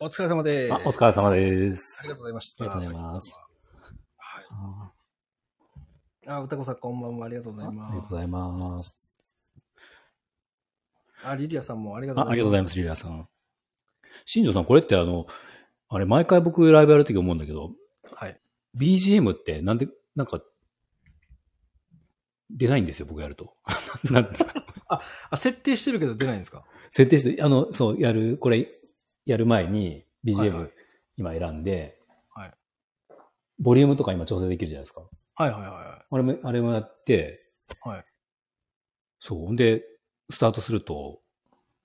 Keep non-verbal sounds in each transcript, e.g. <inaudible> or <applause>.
お疲れ様です。あ、お疲れ様です。ありがとうございました。ありがとうございますはい。ああ、歌子さんこんばんは。ありがとうございます。ありがとうございます。あ、リリアさんもありがとうあ、ございます。ありがとうございます、リリアさん。新庄さん、これってあの、あれ、毎回僕ライブやるとき思うんだけど、はい。BGM ってなんで、なんか、出ないんですよ、僕やると。<laughs> なんですか？あ、設定してるけど出ないんですか？設定して、あの、そう、やる、これ、やる前にはい BGM、はい今選んで、はい。ボリュームとか今調整できるじゃないですか。はいはいはあれも、あれもやって、い。はい。そう。ほんで、スタートすると、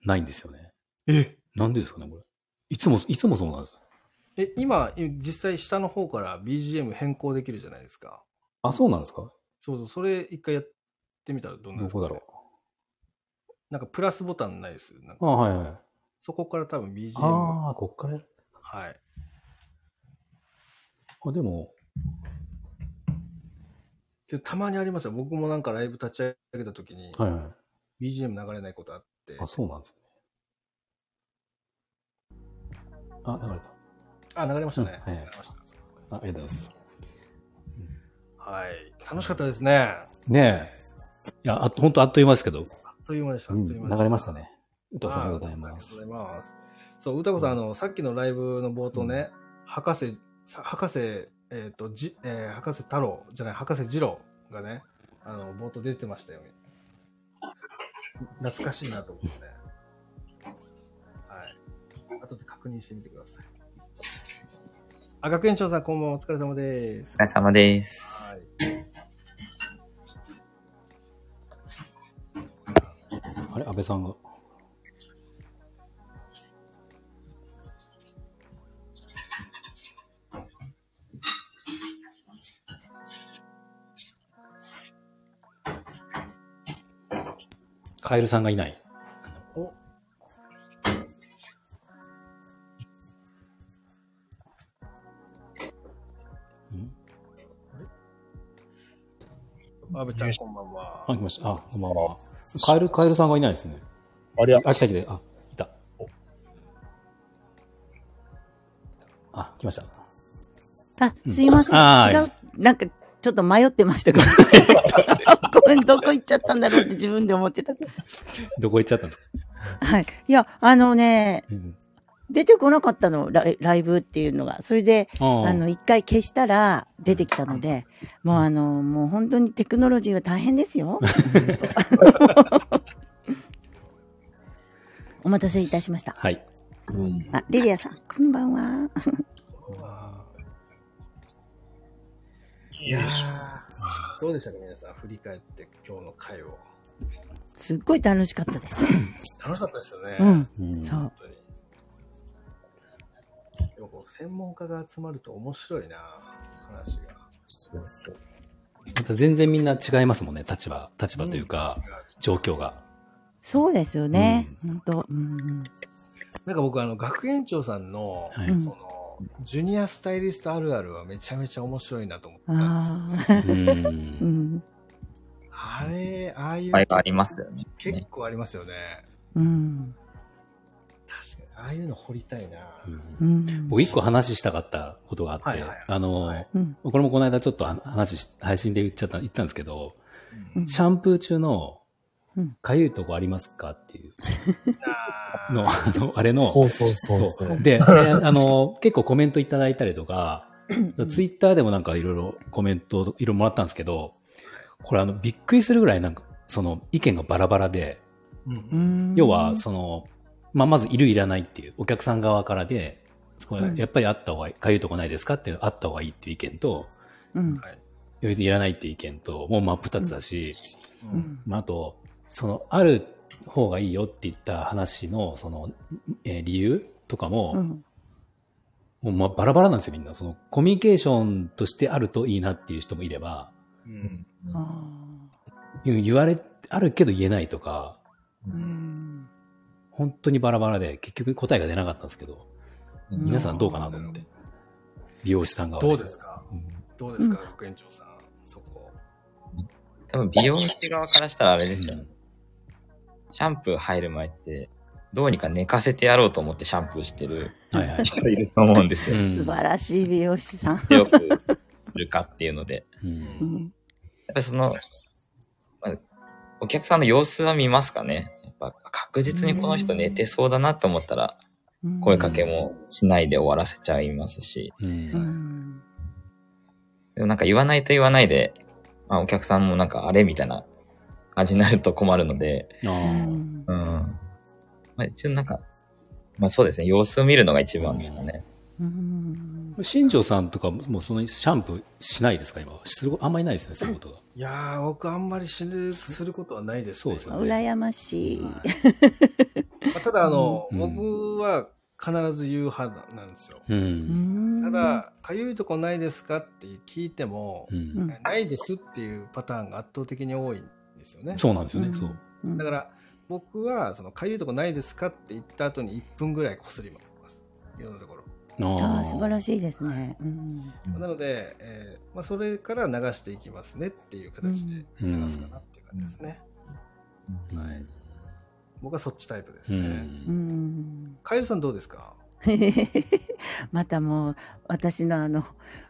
ないんですよね。え？なんでですかね、これ。いつも、いつもそうなんです。え、今、実際下の方から BGM 変更できるじゃないですか。あ、そうなんですか？そうそう、それ一回やってみたらどんなんですか、どこだろなんかプラスボタンないです。なんう。かあ、はいはい。そこから多分 BGM が。ああ、こっから。はい。あ、でも、けどたまにありますよ。僕もなんかライブ立ち上げた時にはいはい。BGM 流れないことあって。あ、そうなんですね。あ、流れあ、流れましたね。うんはい流れました。た。あ、ありがとうございます。はい。楽しかったですね。あねえ。いや、あと、本当あっという間ですけど、っという間でした。あうんっという間でした。流れましたね。歌さんあありがとうございますありがとう。ございます。そう、歌子さん、あの、さっきのライブの冒頭ね、博士、さ博士、えっ、と、じ、えー博士太郎じゃない、博士二郎がね、あの、冒頭出てましたよね。懐かしいなと思ってね。はい。後で確認してみてください。あ、学園長さん、こんばんは。お疲れ様ですお疲。れ様です。はい。あれ？安倍さんが。カエルさんがいない。お阿部ちゃん、こんばんは。あ、来ました。あ、こんばんは。カエル、カエルさんがいないですね。ありゃ、あ、来た来た。あ、いた。あ、来ました。あ、すいません。違う。なんか、ちょっと迷ってましたから。<laughs> ごめん、どこ行っちゃったんだろうって自分で思ってた。どこ行っちゃったんですか、はい。いや、あのね、うん、出てこなかったの、ライライブっていうのが。それで、あの、一回消したら出てきたので、もうあの、もう本当にテクノロジーは大変ですよ。<laughs> お待たせいたしました。はい。あ、リリアさん、こんばんは。いやーどうでしたか、皆さん。振り返って今日の回を。すっごい楽しかったです。<clears throat> 楽しかったですよね。うん。うんそう。でもこう、専門家が集まると面白いな、話が。そうそう。また全然みんな違いますもんね、立場、立場というか、状況が。そうですよね。本当。うん。なんか僕、あの、学園長さんの、はいその、ジュニアスタイリストあるあるはめちゃめちゃ面白いなと思ったんですよ。ああ。う。うんん。あれ、ああいう。ありますよね。結構ありますよね。うん。確かに。ああいうの掘りたいな。うん。僕一個話したかったことがあって、はいはいはいあの、はいうん。これもこの間ちょっと話し、配信で言っちゃった、言ったんですけど、うんシャンプー中のうん、かゆいとこありますかっていう。<laughs> あの、あの、あれの、そうそうそうそう。で、あの、結構コメントいただいたりとか、ツイッターでもなんかいろいろコメントいろいろもらったんですけど、これあの、びっくりするぐらいなんか、その意見がバラバラで、要は、その、まあ、まずいるいらないっていう、お客さん側からで、やっぱりあった方がいい、かゆいとこないですかっていう、あった方がいいっていう意見と、うん。はい。別にいらないっていう意見と、もう真っ二つだし、ううんん。まあ、あと、その、ある方がいいよって言った話の、その、えー理由とかも、うん。もうまあバラバラなんですよ、みんな。その、コミュニケーションとしてあるといいなっていう人もいれば、うんあ言われ、あるけど言えないとか、うん。本当にバラバラで、結局答えが出なかったんですけど、うん皆さんどうかなと思って。美容師さんが。どうですか？うんどうですか、学園長さん、そこ。多分美容師側からしたらあれですよね。シャンプー入る前って、どうにか寝かせてやろうと思ってシャンプーしてるはいはい。人いると思うんですよ。うん素晴らしい美容師さん。強くするかっていうので。ううんん。やっぱりその、まあお客さんの様子は見ますかね。やっぱ確実にこの人寝てそうだなと思ったら、うん声かけもしないで終わらせちゃいますし。う。うんん。でもなんか言わないと言わないで、まあお客さんもなんかあれみたいな感じになると困るので。うん。まあ一応なんか、まあそうですね、様子を見るのが一番ですかね。うん。新庄さんとかも、そのシャンプーしないですか？今。するあんまりないですね、そういうことが。いやー、僕あんまり死ぬ、することはないです、そうですよね羨ましい。まあただ、あの、うん僕は必ず言う派なんですよ。う。うんんた、だ、かゆいとこないですか？って聞いても、うん。ないですっていうパターンが圧倒的に多いんですよね。そうなんですよね、そう。うんだから、僕は、その、かゆいとこないですかって言った後に1分ぐらいこすります。いろんなところ。ああ、素晴らししいですね。うん。なので、えーまあ、それから流していきますねっていう形で流すかなっていう感じですね。い。はい。僕はそっちタイプですう。ね。うんん。かゆりさんどうですか？<laughs> またもう、私のあの、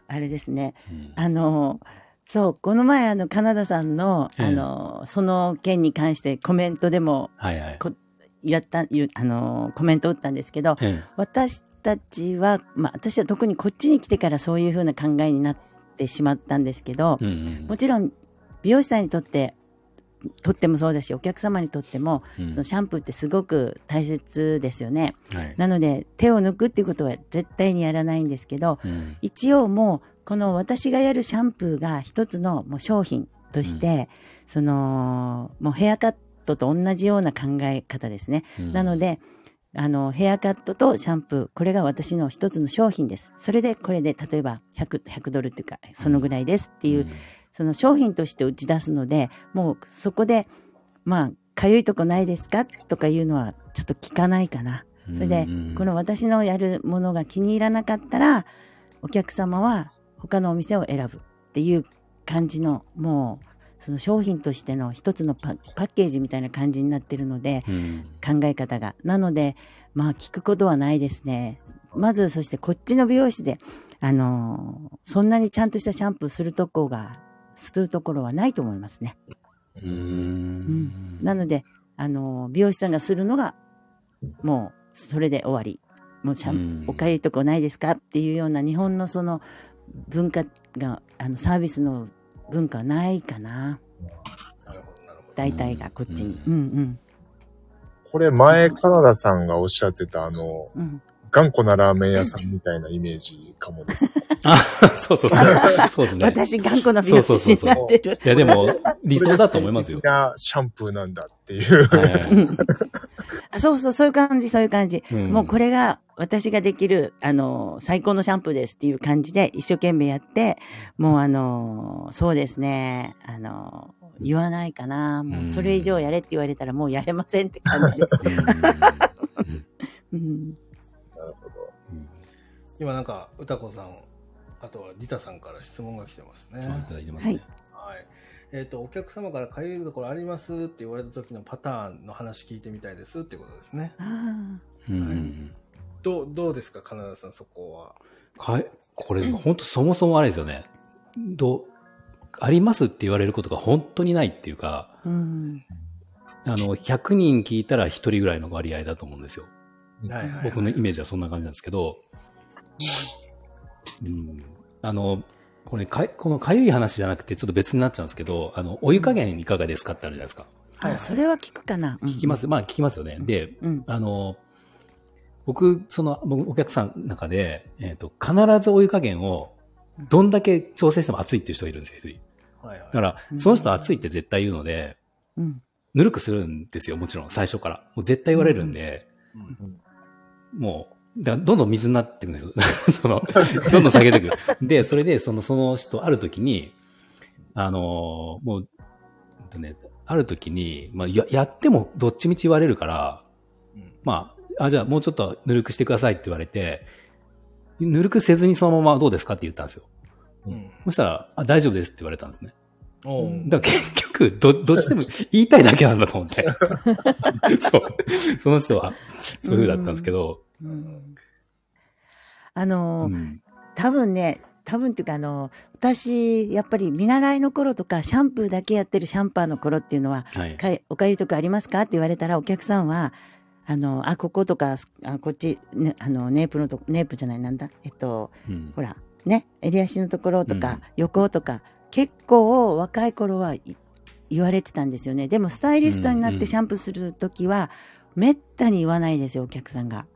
あれですね。うんあの、そう、この前、あの、カナダさんの、ええあの、その件に関してコメントでも、はいはい。こやった、あの、コメントを打ったんですけど、え私たちは、まあ、私は特にこっちに来てからそういうふうな考えになってしまったんですけどえ。う、んもちろん、美容師さんにとって、とってもそうだし、お客様にとっても、うん。そのシャンプーってすごく大切ですよね。はい。なので、手を抜くっていうことは絶対にやらないんですけど、うん一応もう、この私がやるシャンプーが一つのもう商品として、その、もうヘアカットと同じような考え方ですね。うんなので、あの、ヘアカットとシャンプー、これが私の一つの商品です。それで、これで、例えば100、100ドルっていうか、そのぐらいですっていう、その商品として打ち出すので、もうそこで、まあ、かゆいとこないですかとかいうのはちょっと聞かないかな。うんそれでうん、この私のやるものが気に入らなかったら、お客様は他のお店を選ぶっていう感じの、もう、その商品としての一つのパパッケージみたいな感じになってるので、うん考え方が。なので、まあ聞くことはないですね。まず、そしてこっちの美容師で、あのーそんなにちゃんとしたシャンプーするとこが、するところはないと思いますね。うーん。なので、あのー美容師さんがするのが、もう、それで終わり。もうシャン、うんおかゆいとこないですか？っていうような日本のその文化が、あの、サービスの文化はないかな。大体がこっちに。ううんうん。これ前、カナダさんがおっしゃってた、あの、うん。頑固なラーメン屋さんみたいなイメージかもです。<laughs> あ、そうそうそう。そうですね。私、頑固な美容師になってる。いや、でも、理想だと思いますよなシャンプーなんだっていう。はいあそうそう、そういう感じ、そういう感じ。うんもうこれが私ができる、あの、最高のシャンプーですっていう感じで一生懸命やって、もうあの、そうですね、あの、言わないかな。もうそれ以上やれって言われたらもうやれませんって感じです。うん、今なんか、歌子さん、あとはリタさんから質問が来てますね。いただいてますね。はい。えっ、と、お客様からかゆいところありますって言われた時のパターンの話聞いてみたいですっていうことですね。あうんうんどう、どうですか、カナダさん、そこは？かいこれ、本当そもそもあれですよね。どう、ありますって言われることが本当にないっていうか、ーうん、あの、100人聞いたら1人ぐらいの割合だと思うんですよ。はいはい、僕のイメージはそんな感じなんですけど、うん、あの、これかい、このかゆい話じゃなくてちょっと別になっちゃうんですけど、あの、お湯加減いかがですかってあるじゃないですか。はいはいあ、それは聞くかな。。聞きますす。まあ聞きますよね。で、うん。あの、僕、その、僕お客さんの中で、えっ、と、必ずお湯加減を、どんだけ調整しても熱いっていう人がいるんですよ、一人。はいはいだから、その人は熱いって絶対言うので、うん。ぬるくするんですよ、もちろん、最初から。もう絶対言われるんで、うんもう、だからどんどん水になっていくんですよ。<laughs> その、どんどん下げていく。<laughs> で、それで、その、その人、ある時に、あのーもう、とね、ある時に、まあ、や、やってもどっちみち言われるから、うんまあ、あ、じゃあもうちょっとぬるくしてくださいって言われて、ぬるくせずにそのままどうですかって言ったんですよ。うん。そしたら、あ、大丈夫ですって言われたんですね。だから結局、ど、どっちでも言いたいだけなんだと思って。<laughs> そう。その人は、そういう風だったんですけど、うん。あのーうん。多分ね、多分っていうかあの、私、やっぱり見習いの頃とか、シャンプーだけやってるシャンパーの頃っていうのは、はい。かいおかゆとかありますか？って言われたら、お客さんは、あの、あ、こことか、あこっち、ね、あの、ネープのとこ、ネープじゃない、なんだ、えっと、うん。ほら、ね、襟足のところとか、うん。横とか、結構若い頃はい言われてたんですよね。でも、スタイリストになってシャンプーするときは、めったに言わないですよ、お客さんが。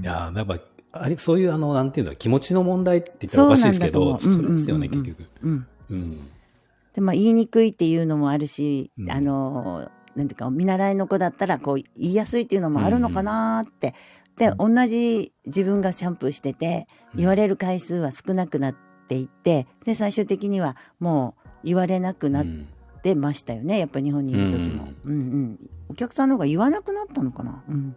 いやーやっぱ、あれ、そういうあの、なんていうんだ、気持ちの問題って言ったらおかしいですけど、そうですよね、うんうんうん結局。うん。うん。で、まあ、言いにくいっていうのもあるし、うんあの、なんていうか、見習いの子だったら、こう、言いやすいっていうのもあるのかなーって。で、同じ自分がシャンプーしてて、言われる回数は少なくなっていって、で、最終的にはもう言われなくなっうんてましたよね。やっぱ日本にいる時も。うんうん。お客さんの方が言わなくなったのかな？うん。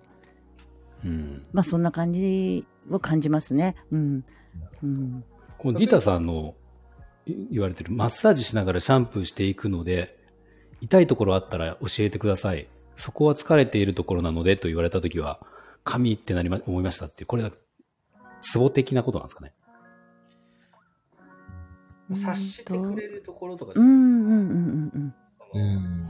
うん。まあ、そんな感じを感じますね。うん。うん。このディタさんのい言われてるマッサージしながらシャンプーしていくので、痛いところあったら教えてください。そこは疲れているところなのでと言われたときは、神ってなりま、思いましたって、これは、ツボ的なことなんですかね。察してくれるところとか、うんうんうんうんそのうん。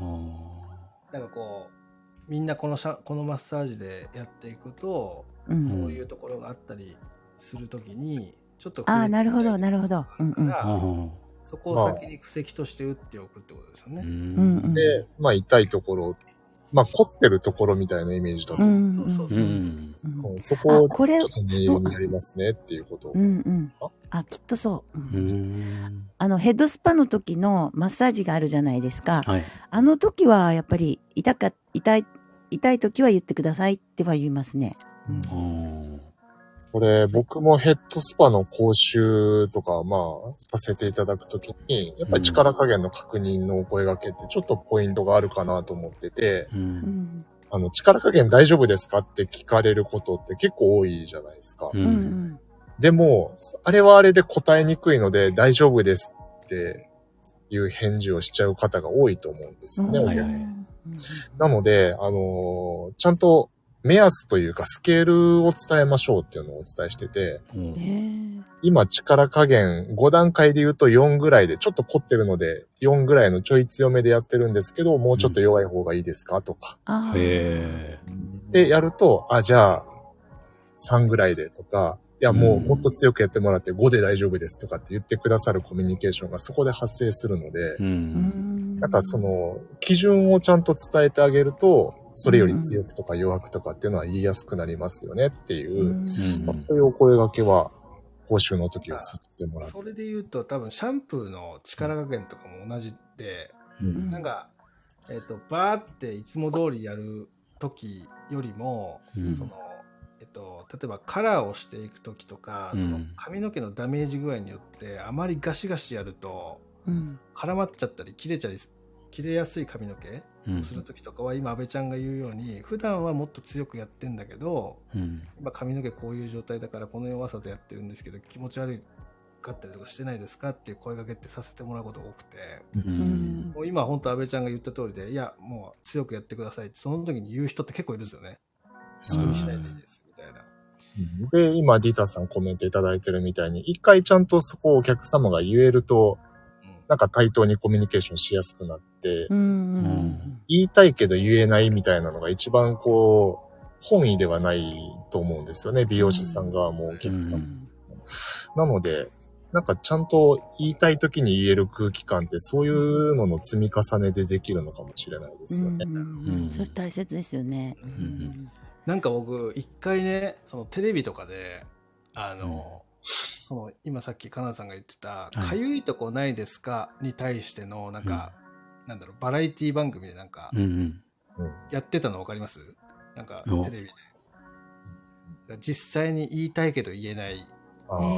なんかこう、みんなこのシャこのマッサージでやっていくと、うん。うん。そういうところがあったりするときに、ちょっとああ、なるほど、なるるほど。うんうん。そこを先に布石として打っておくってことですよね。で、まあ痛いところ、まあ凝ってるところみたいなイメージだとう思う。んそうそううそうそこをあこれちょっと念入れにやりますねっていうことを。うんうん。あ、きっとそう。うんうん。あの、ヘッドスパの時のマッサージがあるじゃないですか。はい。あの時は、やっぱり、痛か、痛い、痛い時は言ってくださいっては言いますね。うんこれ、僕もヘッドスパの講習とか、まあ、させていただくときに、やっぱり力加減の確認のお声掛けってちょっとポイントがあるかなと思ってて、う。うんん。あの、力加減大丈夫ですかって聞かれることって結構多いじゃないですか。ううんん。でも、あれはあれで答えにくいので大丈夫ですっていう返事をしちゃう方が多いと思うんですよね。うんなので、あのーちゃんと目安というかスケールを伝えましょうっていうのをお伝えしてて、うんええ今力加減5段階で言うと4ぐらいでちょっと凝ってるので4ぐらいのちょい強めでやってるんですけど、もうちょっと弱い方がいいですかとか。ああ。へで、やると、あ、じゃあ3ぐらいでとか、いやもううんもっと強くやってもらって5で大丈夫ですとかって言ってくださるコミュニケーションがそこで発生するので、ーう。うんん。なんかそ、の、基準をちゃんと伝えてあげると、それより強くとか弱くとかっていうのは言いやすくなりますよねっていう、うんうんまあそういうお声掛けは、講習の時はさせてもらって。それで言うと、多分シャンプーの力加減とかも同じで、うんなんか、えっ、と、バーっていつも通りやる時よりも、うんその、えっと、例えばカラーをしていく時とか、うんその髪の毛のダメージ具合によって、あまりガシガシやると、うん。絡まっちゃったり、切れちゃり、切れやすい髪の毛うん。する時とかは、今、安倍ちゃんが言うように、普段はもっと強くやってんだけど、うん。今髪の毛こういう状態だからこの弱さでやってるんですけど気持ち悪かったりとかしてないですかっていう声かけってさせてもらうことが多くて。ううん。ん。もう今本当安倍ちゃんが言った通りでいやもう強くやってくださいってその時に言う人って結構いるんですよね。そうですねしないですみたいな。で、今、ディタさんコメントいただいてるみたいに、一回ちゃんとそこをお客様が言えると、なんか対等にコミュニケーションしやすくなって、うん。うん。言いたいけど言えないみたいなのが一番こう、本意ではないと思うんですよね。美容師さん側もお客さんも。なので、なんかちゃんと言いたい時に言える空気感ってそういうのの積み重ねでできるのかもしれないですよね。うん。それ大切ですよね。んなんか僕一回ねそのテレビとかであの、その今さっきかなさんが言ってた「いかゆいとこないですか?」に対してのなんか、なんだろうバラエティ番組でなんか、うんうん。やってたの分かります？なんかおテレビで。実際に言いたいけど言えない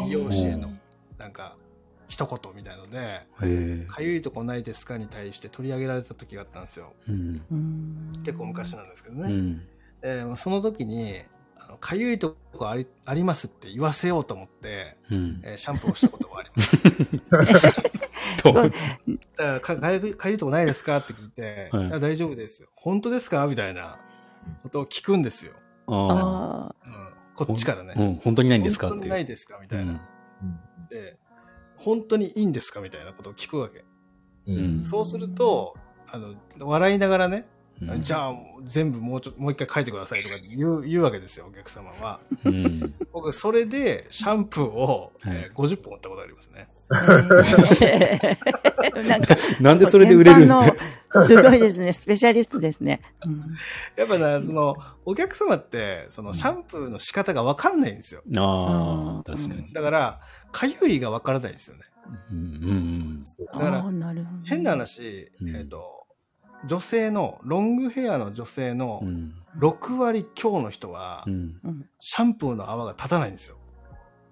容師へのうんなんか一言みたいので。かゆいとこないですか？に対して取り上げられた時があったんですよ。うん。うん結構昔なんですけどね。うん。えーその時に、あのかゆいとこありありますって言わせようと思って、うん。えーシャンプーをしたことがあります。<laughs> からかかゆいかゆいとこないですかって聞いて、はい大丈夫ですよ。本当ですかみたいなことを聞くんですよ。ああ。あうん、こっちからね。うん、本当にないんですかっていう。本当にないですかみたいな。うんで、本当にいいんですかみたいなことを聞くわけ。うんうんそうすると、あの、笑いながらね、うんじゃあ全部もうちょもう一回書いてくださいとか言う言うわけですよ、お客様は。うん。僕、それでシャンプーを、はいえー50本売ったことありますね。あ。<laughs> なんか、なんでそれで売れるんですすごいですね。スペシャリストですね。うんやっぱね、その、お客様って、その、シャンプーの仕方がわかんないんですよ。ああ、確かに。だから、かゆいがわからないんですよね。うんうんそうだからあーなるほど。変な話、うんえっ、と、女性の、ロングヘアの女性のうん。うん。6割強の人は。シャンプーの泡が立たないんですよ。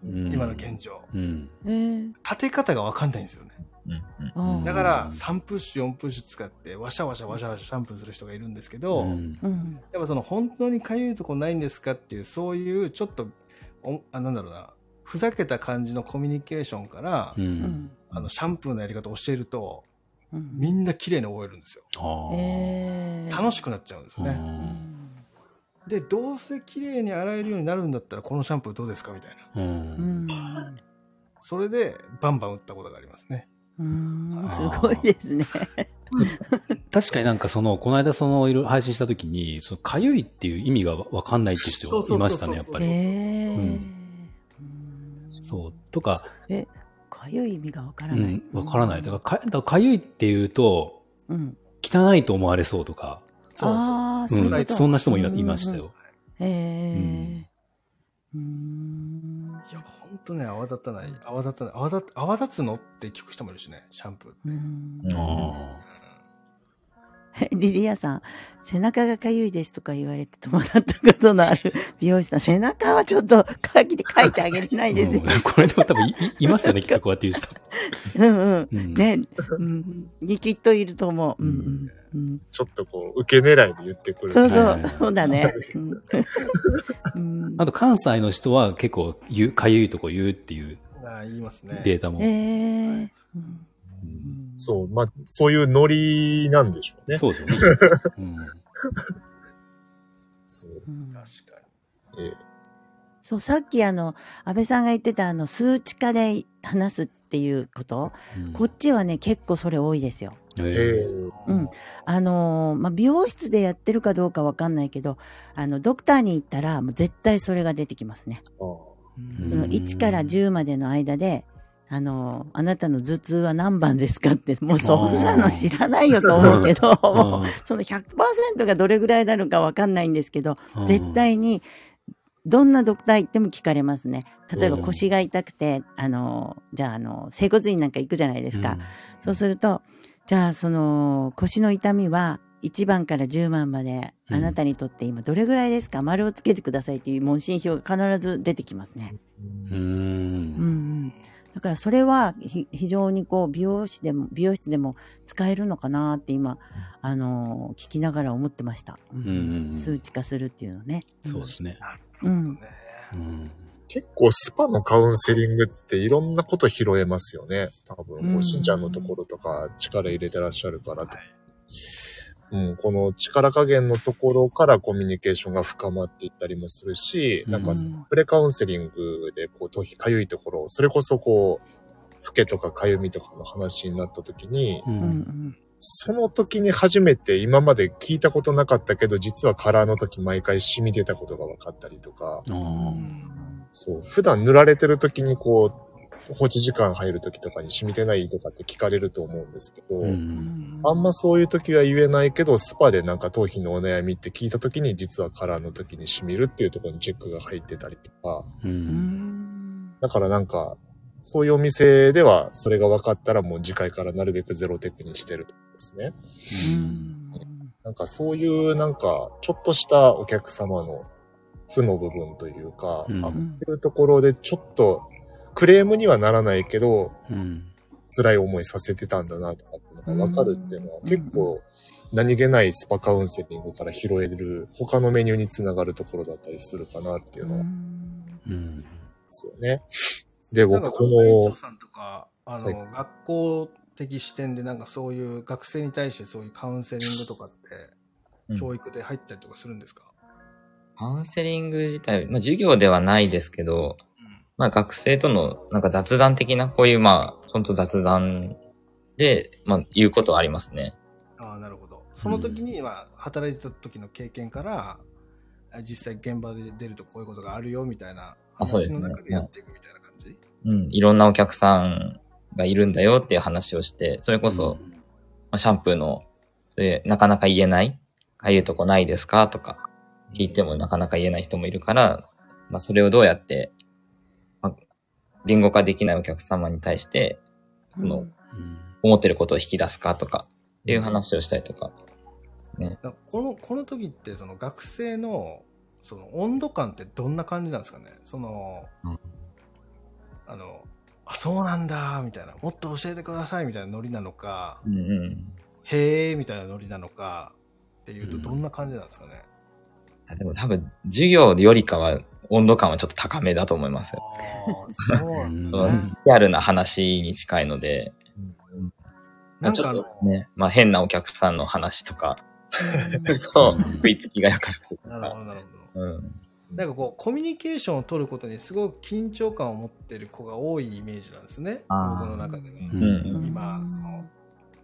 うん今の現状。立て方がわかんないんですよね。うんうんあーだから、3プッシュ、4プッシュ使って、ワシャワシャワシャワシャシャンプーする人がいるんですけど、うんうん。やっぱその本当にかゆいとこないんですかっていう、そういうちょっと、おあなんだろうな、ふざけた感じのコミュニケーションから、う。うんん。あの、シャンプーのやり方を教えると、うんみんな綺麗に覚えるんですよ。楽しくなっちゃうんですよね。うんで、どうせ綺麗に洗えるようになるんだったら、このシャンプーどうですかみたいな。それで、バンバン打ったことがありますね。うんすごいですね。確かになんかその、この間その、いろいろ配信したときに、その、かゆいっていう意味がわわかんないっていう人いましたね、やっぱえり。ーうんそう。とか、え、かゆい意味がわからない。うん、わからない。だからか、だからかゆいっていうと、うん。汚いと思われそうとか、ああ、うんそういうこと。そんな人もいました。よ。へえ。うーん。いや、ほんとね、泡立たない。泡立たない。泡立泡立つのって聞く人もいるしね、シャンプーって。うんうんあ <laughs> リリアさん、背中がかゆいですとか言われて戸惑ったことのある <laughs> 美容師さん、背中はちょっと書きで書いてあげれないあ。ですようん。これでも多分いいいますよね、きっとこうやって言う人。<laughs> うんうん。うんね、うん。にきっといると思う。うんうん。うん、ちょっとこう、受け狙いで言ってくる。そうそう、はいそうだね。あと関西の人は結構言う、かゆいとこ言うっていうああ、言いますね。データも。えーうんうんそう、まあ、そういうノリなんでしょうね。そうですよね。<laughs> うんそううん確かええそう、さっきあの、安倍さんが言ってたあの、数値化で話すっていうこと、うんこっちはね、結構それ多いですよ。えええうん。あのーまあ、美容室でやってるかどうかわかんないけど、あの、ドクターに行ったら、もう絶対それが出てきますね。その1から10までの間で、あのーあなたの頭痛は何番ですかって、もうそんなの知らないよと思うけど、もうその100%がどれぐらいなのかわかんないんですけど、うん絶対に、どんなドクター行っても聞かれますね。例えばうん腰が痛くて、あの、じゃあ、あの、整骨院なんか行くじゃないですか。そうすると、じゃあ、その、腰の痛みは、1番から10番まで、うんあなたにとって今どれぐらいですか、丸をつけてくださいっていう問診票が必ず出てきますね。うん。ううんうんん。だからそれはひ非常にこう美容師でも、美容室でも使えるのかなって今、あの聞きながら思ってました。うんうんうん数値化するっていうのね。そうですね。うん。ね。うん結構スパのカウンセリングっていろんなこと拾えますよね。多分、こうんう、しんちゃんのところとか力入れてらっしゃるからと。うん、この力加減のところからコミュニケーションが深まっていったりもするし、うん。なんかそのプレカウンセリングで、こう、頭皮かゆいところ、それこそこう、老けとかかゆみとかの話になった時に、ううん。んその時に初めて今まで聞いたことなかったけど、実はカラーの時毎回染み出たことが分かったりとか。そう、普段塗られてる時にこう、放置時間入る時とかに染みてないとかって聞かれると思う。んですけど、う。んあんまそう。いう。時は言えないけど、スパでなんか頭皮のお悩みって聞いた時に実はカラーの時に染みるっていう。ところにチェックが入ってたりとか、う。ん。だからなんか、そう。いう。お店ではそれが分かったらもう。次回からなるべくゼロテクにしてると思う。んですね。う。んなんかそう。いう。なんか、ちょっとしたお客様の負の部分という。か、う。んあ、こう。いう。ところでちょっとクレームにはならないけど、うん。辛い思いさせてたんだなとかっていうのがわかるっていうのはうん結構何気ないスパカウンセリングから拾える他のメニューにつながるところだったりするかなっていうのはでうん。すよね。で、僕このさんとか、あの、はい学校的視点でなんかそういう学生に対してそういうカウンセリングとかって、うん教育で入ったりとかするんですか、カウンセリング自体、まあ授業ではないですけど、まあ学生とのなんか雑談的な、こういうまあ、本当雑談で、まあ言うことはありますね。ああ、なるほど。その時に、まあ、働いてた時の経験から、あ実際現場で出るとこういうことがあるよみたいな話あそうですねの中でやっていくみたいな感じ、うん。いろんなお客さんがいるんだよっていう話をして、それこそ、まあ、シャンプーの、それなかなか言えないああいうとこないですか？とか、聞いてもなかなか言えない人もいるから、まあそれをどうやって、まあ、言語化できないお客様に対して、うんのうん。思ってることを引き出すかとか、っていう話をしたりとか。ね。このこの時ってその学生のその温度感ってどんな感じなんですかね？その、うんあのあそうなんだみたいなもっと教えてくださいみたいなノリなのかうんうん。へえみたいなノリなのかっていうとうんどんな感じなんですかね、あでも多分、授業よりかは温度感はちょっと高めだと思いますリアルな話に近いので、ちょっなんかね、まあ変なお客さんの話とか、食いつきが良かった。なるほどなるほど。うん。なんかこうコミュニケーションを取ることにすごく緊張感を持ってる子が多いイメージなんですね。僕の中では、うんうん。今その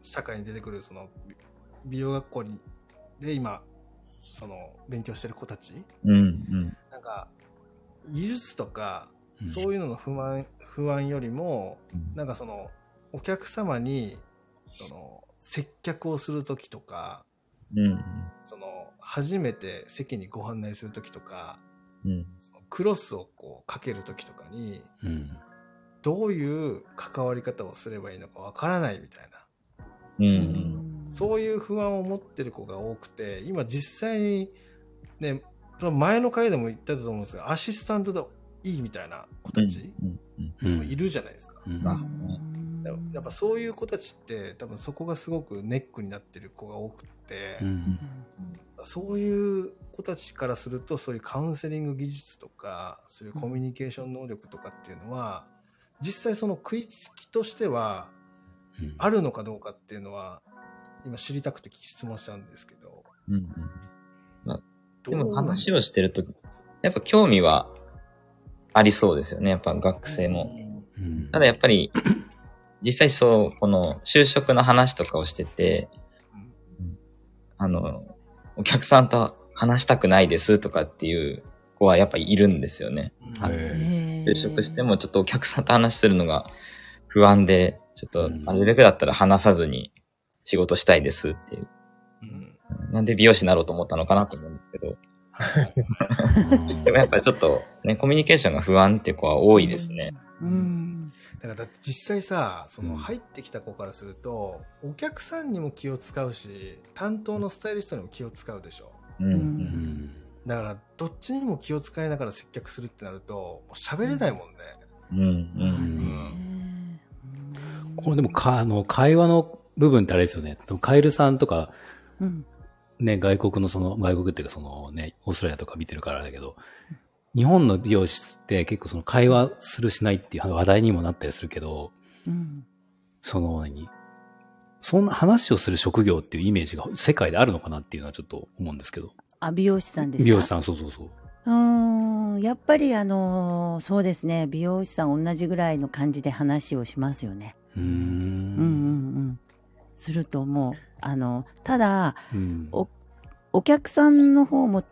社会に出てくるその美美容学校にで今その勉強してる子たち。うん。うん。なんか技術とかうんそういうのの不安不安よりもうんなんかそのお客様にその接客をする時とかうん。その初めて席にご案内する時とかうん。そのクロスをこうかける時とかにうん。どういう関わり方をすればいいのかわからないみたいなうん。そういう不安を持ってる子が多くて今実際にね前の回でも言ったと思うんですがアシスタントでいいみたいな子たちうん。うんもいるじゃないですか、うん。ますね。やっぱそういう子たちって多分そこがすごくネックになってる子が多くて、うんそういう子たちからするとそういうカウンセリング技術とかそういうコミュニケーション能力とかっていうのは実際その食いつきとしてはうん。あるのかどうかっていうのは今知りたくて質問したんですけど。うん。でも話をしてると、やっぱ興味はありそうですよね。やっぱ学生も。うんただやっぱり、実際そう、この就職の話とかをしてて、あの、お客さんと話したくないですとかっていう子はやっぱいるんですよね。就職してもちょっとお客さんと話するのが不安で、ちょっとうんなるべくだったら話さずに仕事したいですっていう。うんなんで美容師になろうと思ったのかなと思うんですけど。<laughs> でもやっぱりちょっとね、コミュニケーションが不安っていう子は多いですね。うん。だからだって実際さそのうん入ってきた子からすると、お客さんにも気を使うし担当のスタイリストにも気を使うでしょうん。ううんんだからどっちにも気を使いながら接客するってなると喋れないもんね、うん。うん。ねこれでもか、あの、会話の部分ってあれですよね。カエルさんとか、うん。ね、外国のその、外国っていうかそのね、オーストラリアとか見てるからだけど、日本の美容師って結構その会話するしないっていう話題にもなったりするけど、うん。その何そんな話をする職業っていうイメージが世界であるのかなっていうのはちょっと思うんですけど。あ、美容師さんですか？美容師さん、そうそうそう。うーん。やっぱりあのーそうですね。美容師さん同じぐらいの感じで話をしますよね。うー。うんんうんうん。すると思う。あの、ただ、うんおお客さんの方も、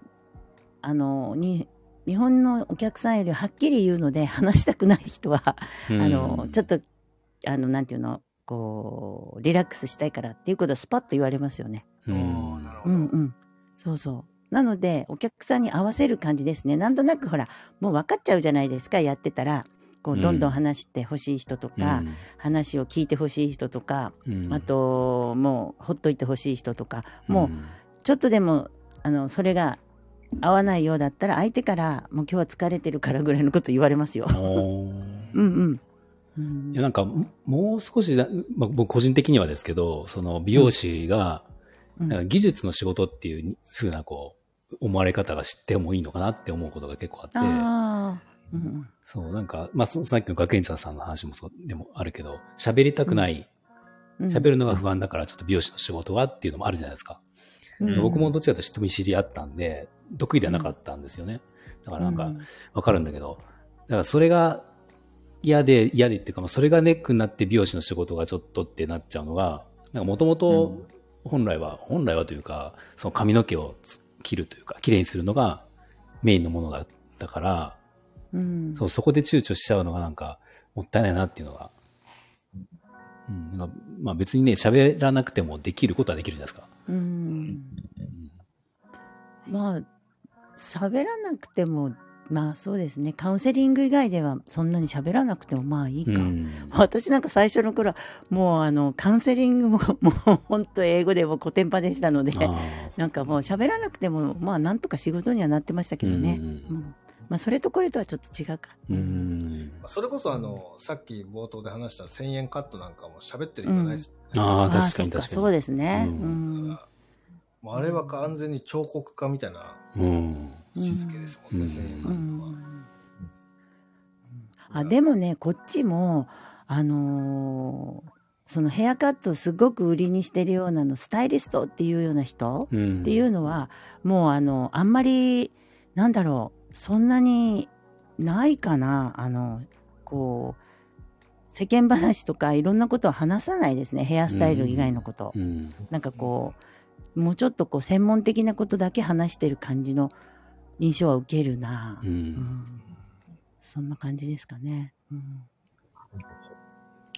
あの、に、日本のお客さんよりはっきり言うので、話したくない人は、あの、ちょっと、あの、なんていうの、こう、リラックスしたいからっていうことはスパッと言われますよね。うんうんうん。そうそう。なので、お客さんに合わせる感じですね。なんとなくほら、もう分かっちゃうじゃないですか、やってたら。こう、どんどん話してほしい人とか、話を聞いてほしい人とか、うんあ、と、もう、ほっといてほしい人とか、もう、ちょっとでも、あの、それが合わないようだったら、相手から、もう今日は疲れてるからぐらいのこと言われますようん。。<laughs> うんうん。うんいや、なんか、ももう少しだ、まあ、僕個人的にはですけど、その美容師が、うんなんか技術の仕事っていう風な、こう、思われ方が知ってもいいのかなって思うことが結構あって。うんそう、なんか、まあ、そさっきの学園長さんの話もそうでもあるけど、喋りたくない、うん。喋るのが不安だから、ちょっと美容師の仕事はっていうのもあるじゃないですか。うん僕もどっちかと人見知りあったんで、得意ではなかったんですよね。だからなんか、うんわかるんだけど、だからそれが嫌で、嫌でっていうか、まあそれがネックになって美容師の仕事がちょっとってなっちゃうのが、なんかもともと本来は、本来はというか、その髪の毛をつ切るというか、綺麗にするのがメインのものだったから、うん。そう、そこで躊躇しちゃうのがなんか、もったいないなっていうのが、うん、なんかまあ別にね、喋らなくてもできることはできるじゃないですか。うん。まあ、喋らなくても、まあそうですね。カウンセリング以外ではそんなに喋らなくてもまあいいか。うん。私なんか最初の頃はもうあのカウンセリングも <laughs> もう本当英語でも古典派でしたのであなんかもう喋らなくてもまあなんとか仕事にはなってましたけどね、うんうんまあ、それとこれとはちょっと違うか、ーうん。それこそあの、さっき冒頭で話した1000円カットなんかも喋ってる意味ないですもんね。ああ、あ確かに確かに。そうですね、ううんんもうあれは完全に彫刻家みたいなうん。位置づけですもんね、うん1000円カうットは。んあでもねこっちもあのーそのヘアカットをすごく売りにしてるようなのスタイリストっていうような人、うん。っていうのはもうあのあんまりなんだろうそんなにないかな。あのこう世間話とかいろんなことを話さないですね。ヘアスタイル以外のこと、うん。なんかこうもうちょっとこう専門的なことだけ話してる感じの印象は受けるな、う。うん。んそんな感じですかね、うん。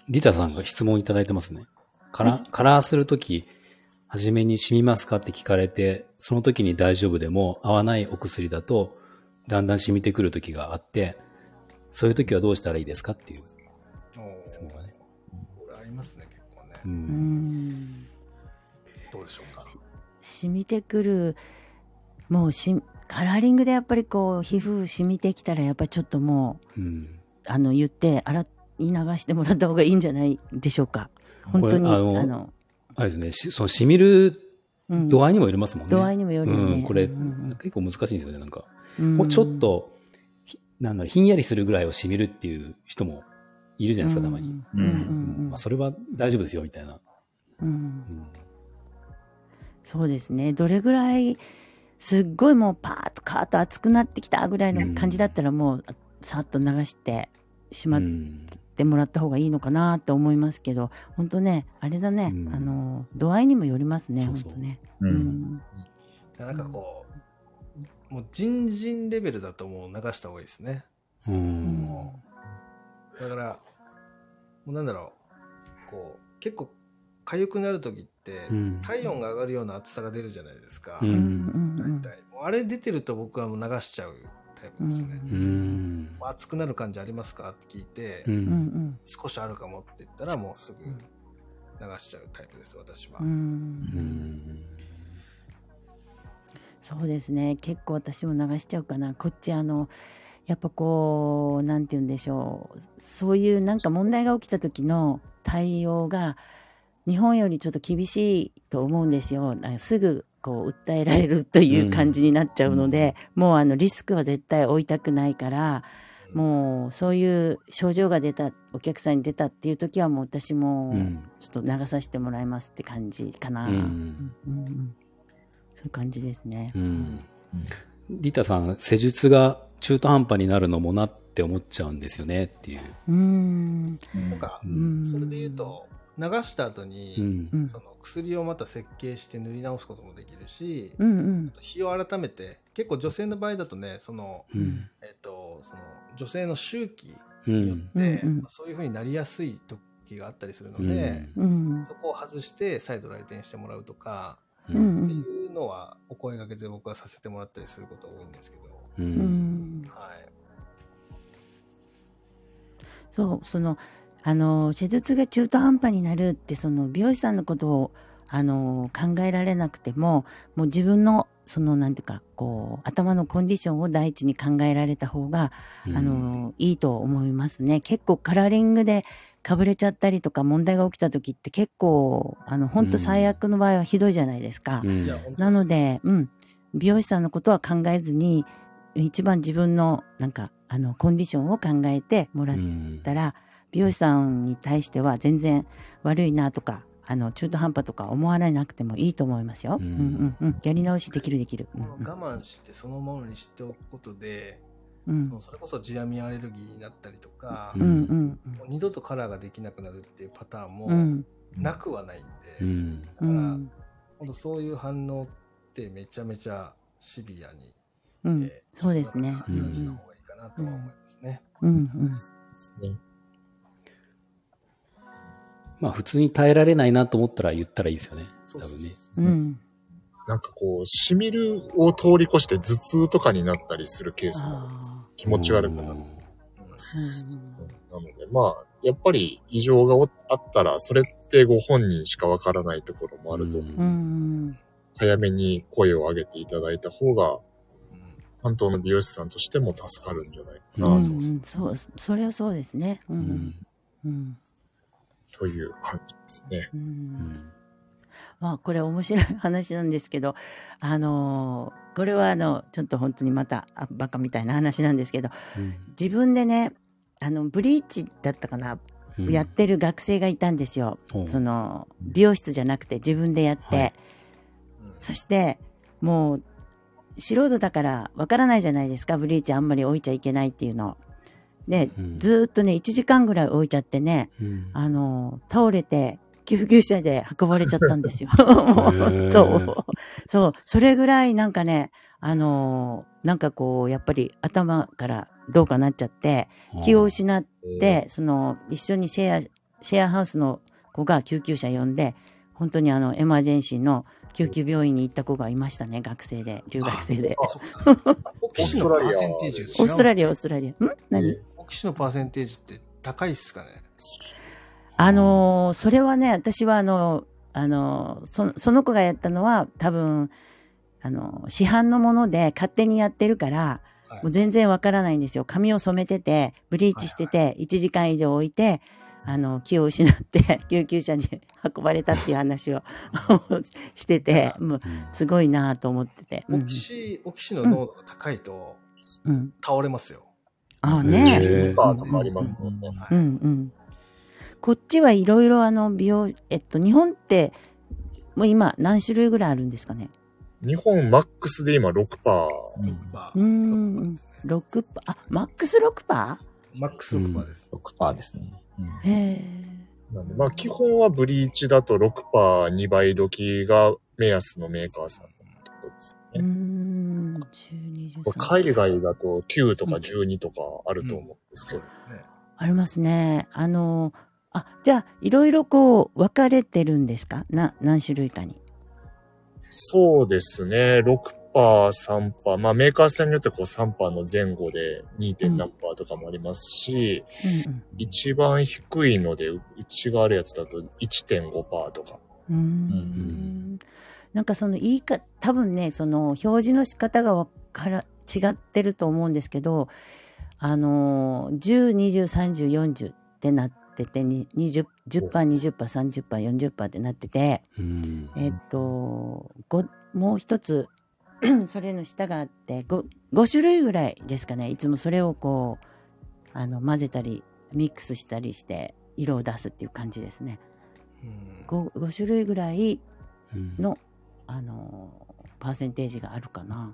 リタさんが質問いただいてますね。カラー、カラーするとき、初めに染みますか？って聞かれて、その時に大丈夫でも合わないお薬だと、だんだん染みてくる時があって、そういう時はどうしたらいいですかっていう質問がね。これありますね、結構ね。う。うんんどうでしょうか？染みてくるもうしカラーリングでやっぱりこう皮膚染みてきたらやっぱりちょっともううん。あの言って洗い流してもらった方がいいんじゃないでしょうか？本当にあこれあののあれですね、しその染みるうん度合いにもよりますもんね。度合いにもよるよねうん、これ、うん結構難しいんですよね、なんか。うん。もうちょっと、ひなんだろう、ひんやりするぐらいを染みるっていう人もいるじゃないですか、たまに。うん。うんまあ、それは大丈夫ですよ、みたいな。うん。そうですね。どれぐらいすっごいもうパーッとカーッと熱くなってきたぐらいの感じだったらもうさっと流してしまっうん。てもらった方がいいのかなって思いますけど本当ねあれだね、うん。あの度合いにもよりますね本当ね。う。うん。んなんかこう、もう人人レベルだともう流した方がいいですね。うん。だから、もうなんだろう、こう、結構、痒くなる時って、うん体温が上がるような暑さが出るじゃないですか。ううんん。大体。もうあれ出てると僕はもう流しちゃうタイプですね。うん。暑くなる感じありますかって聞いて、う。うんうんん少しあるかもって言ったらもうすぐ流しちゃうタイプです、私は。うん。そうですね。結構私も流しちゃうかな。こっちあのやっぱこうなんて言うんでしょう。そういうなんか問題が起きた時の対応が日本よりちょっと厳しいと思うんですよ。すぐこう訴えられるという感じになっちゃうので、もうあのリスクは絶対負いたくないからもうそういう症状が出たお客さんに出たっていう時はもう私もうん。ちょっと流させてもらいますって感じかな、うんうんうんそういう感じですね。うん。リタさん、施術が中途半端になるのもなって思っちゃうんですよねっていう。うーん。なんかう、うんんそれで言うと、流した後に、うんう。んその薬をまた設計して塗り直すこともできるし、うんうん。日を改めて、結構女性の場合だとね、その、うん。えっと、その女性の周期うによっん。て、うんうんそういうふうになりやすい時があったりするのうんで、うん。そこを外して再度来店してもらうとか。っていうのはお声掛けで僕はさせてもらったりすることが多いんですけど、う。うんん。はい。そう、その、あの、施術が中途半端になるって、その、美容師さんのことを、あの考えられなくてももう自分のそのなんていうかこう頭のコンディションを第一に考えられた方が、うんあのいいと思いますね結構カラーリングでかぶれちゃったりとか問題が起きた時って結構あの本当最悪の場合はひどいじゃないですか。うんなので、うん、美容師さんのことは考えずに、一番自分の、なんか、あの、コンディションを考えてもらっうんたら、美容師さんに対しては全然悪いなとか、あの、中途半端とか思われなくてもいいと思いますよ。ううんん、うん、うん。やり直しできるできる。我慢してそのものにしておくことで、うん、そのそれこそジアミンアレルギーになったりとか、うん、うん、もう二度とカラーができなくなるっていうパターンもなくはないんで、うんだから、うん、本当そういう反応ってめちゃめちゃシビアに、うんえーそうですね。した方がいいかなとは思いますね。うん、うん、ですね。まあ普通に耐えられないなと思ったら言ったらいいですよね。多分ね。うん。なんかこう、しみるを通り越して頭痛とかになったりするケースも。気持ち悪くなる。なので、まあ、やっぱり異常があったら、それってご本人しかわからないところもあると、う。んうん、早めに声を上げていただいた方が、うん担当の美容師さんとしても助かるんじゃないかな、うん、そううん、そう、それはそうですね。う、うん。んうん、という感じですね。う。うんんまあ、これ面白い話なんですけど、あのーこれはあの、ちょっと本当にまた、あバカみたいな話なんですけど、自分でね、あの、ブリーチだったかな、うん。やってる学生がいたんですよ。その、美容室じゃなくて自分でやって、はい。そして、もう、素人だからわからないじゃないですか、ブリーチあんまり置いちゃいけないっていうの。で、うん。ずーっとね、1時間ぐらい置いちゃってね、うん。あの、倒れて、救急車で運ばれちゃったんですよ。<laughs> そう。そう。それぐらいなんかね、あのーなんかこう、やっぱり頭からどうかなっちゃって、気を失って、その、一緒にシェア、シェアハウスの子が救急車呼んで、本当にあの、エマージェンシーの救急病院に行った子がいましたね、学生で、留学生で。オーセンテージオーストラリリア、オーストラリア。ん？何？オキシのパーセンテージって高いっすかねあのーそれはね、私はあの、あのーそ、その子がやったのは多分、あのー市販のもので勝手にやってるから、はいもう全然わからないんですよ。髪を染めてて、ブリーチしてて、1時間以上置いて、あの、気を失って、<laughs> 救急車に <laughs> 運ばれたっていう話を <laughs> してて、もう、うんすごいなと思ってて。うんオキシ、オキシの濃度が高いとうん。倒れますよ。ああへね。ーカーとかありますもんね。うんうん。こっちはいろいろあの美容、えっと、日本って、もう今何種類ぐらいあるんですかね？日本マックスで今6%。まあうーん、6%、あ、マックス 6%? マックス6%です。6%ですね。うんへえ。なんで、まあ基本はブリーチだと6%、2倍時が目安のメーカーさんのところですね。ん、12、13。海外だと9とか12とかあると思うんですけど。ね。ありますね。あの、あ、じゃあ、いろいろこう、分かれてるんですか？な、何種類かに。そうですね。6%、3%。まあメーカーさんによってこう3%の前後で 2. 点何パーとかもありますし、うん一番低いので、ううちがあるやつだと1.5%とか。うん。うーん。なんかその言いか、多分ね、その表示の仕方がわから、違ってると思うんですけど、あのー、10、20、30、40ってなってて、に20、10%、20%、30%、40%ってなってて、うん。えっと、ごもう一つ、<clears throat> それの下があって5、5種類ぐらいですかね。いつもそれをこう、あの、混ぜたり、ミックスしたりして、色を出すっていう感じですね。うん、5, 5種類ぐらいうん。の、あの、パーセンテージがあるかな。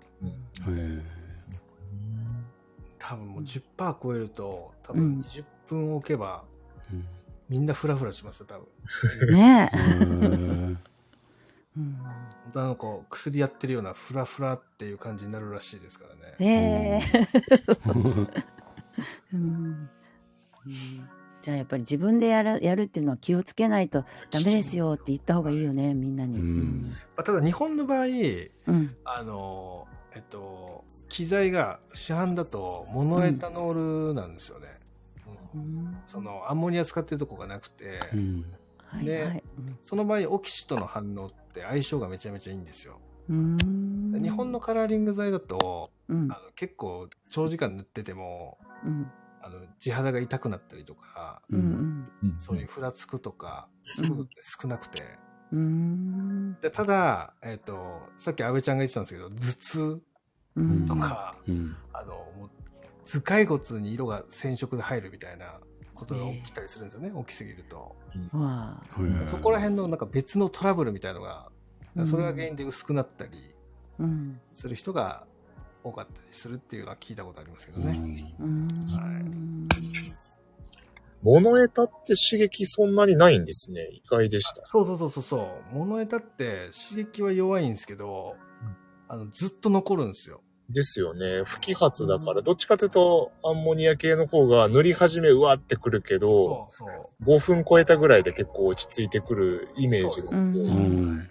多分もう10%超えると、多うん。分20分置けば、うんみんなフラフラしますよ、多分。ねえ。うんうん本当あのこう薬やってるようなフラフラっていう感じになるらしいですからね。ええうんうんじゃあやっぱり自分でやるやるっていうのは気をつけないとダメですよって言った方がいいよね、みんなに。うんまあ、ただ日本の場合、うん。あの、えっと、機材が市販だとモノエタノールなんですよね。うん。そのアンモニア使ってるとこがなくて、うん。ははいではい。その場合、オキシとの反応って相性がめちゃめちゃいいんですよ。日本のカラーリング剤だと、うん。あの結構長時間塗ってても、うん。あの地肌が痛くなったりとか、うんうん。そういうふらつくとか、少なくて。うん。でただ、えっ、と、さっき安倍ちゃんが言ってたんですけど、頭痛うんとか、うん。あの、もう頭蓋骨に色が染色で入るみたいなことが起きたりするんですよね、起きすぎると。そこら辺のなんか別のトラブルみたいのが、うんそれが原因で薄くなったりうんする人が多かったりするっていうのは聞いたことありますけどね。うん物得たって刺激そんなにないんですね。意外でした。そうそうそうそうそう。物得たって刺激は弱いんですけど、あの、ずっと残るんですよ。ですよね。不揮発だから、どっちかというと、アンモニア系の方が塗り始めうわってくるけど、そうそう。5分超えたぐらいで結構落ち着いてくるイメージですそうですよ。ねうん。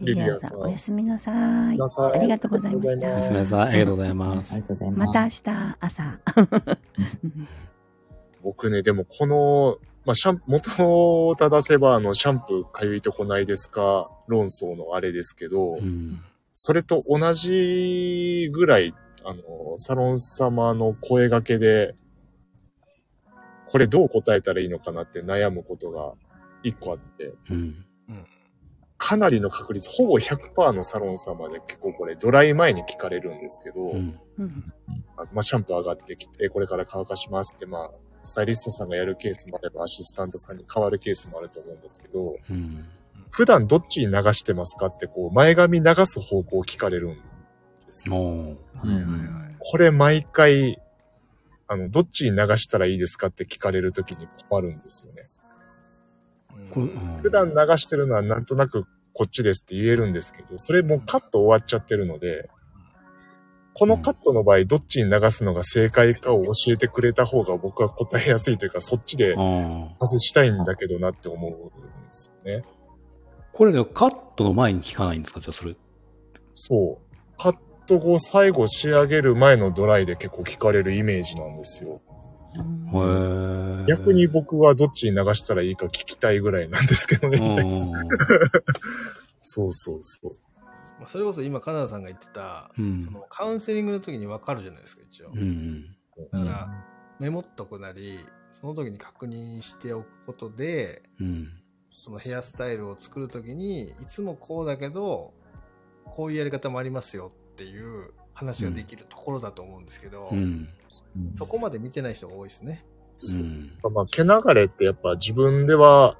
リリアさん、おやすみなさい。ありがとうございましおやすみなた。さい。ありがとうございます。また明日朝。僕ね、でもこの、まあ、シャンプー、元を正せば、あの、シャンプーかゆいとこないですか論争のあれですけど、うん。それと同じぐらい、あの、サロン様の声掛けで、これどう答えたらいいのかなって悩むことが一個あって、うん。かなりの確率、ほぼ100%のサロン様で結構これドライ前に聞かれるんですけど、うん。うんあまあ、シャンプー上がってきて、これから乾かしますって、まあ、スタイリストさんがやるケースもあれば、アシスタントさんに変わるケースもあると思うんですけど、うん。普段どっちに流してますかって、こう、前髪流す方向を聞かれるんですよ。もうんはいはいはい。これ毎回、あの、どっちに流したらいいですかって聞かれるときに困るんですよね。普段流してるのはなんとなくこっちですって言えるんですけど、それもうカット終わっちゃってるので、このカットの場合、どっちに流すのが正解かを教えてくれた方が僕は答えやすいというか、そっちでうん。ああ。達成したいんだけどなって思うんですよね。これでカットの前に聞かないんですかじゃあそれ。そう。カット後最後仕上げる前のドライで結構聞かれるイメージなんですよ。へえ。逆に僕はどっちに流したらいいか聞きたいぐらいなんですけどね。うん。<laughs> そうそうそう。まあそれこそ今、カナダさんが言ってた、うんそのカウンセリングの時に分かるじゃないですか、一応。うん。だから、メモっとくなり、その時に確認しておくことで、うん。そのヘアスタイルを作るときに、いつもこうだけど、こういうやり方もありますよっていう話ができるところだと思うんですけど、うん。そこまで見てない人が多いですね。うん。まあ、毛流れってやっぱ自分では、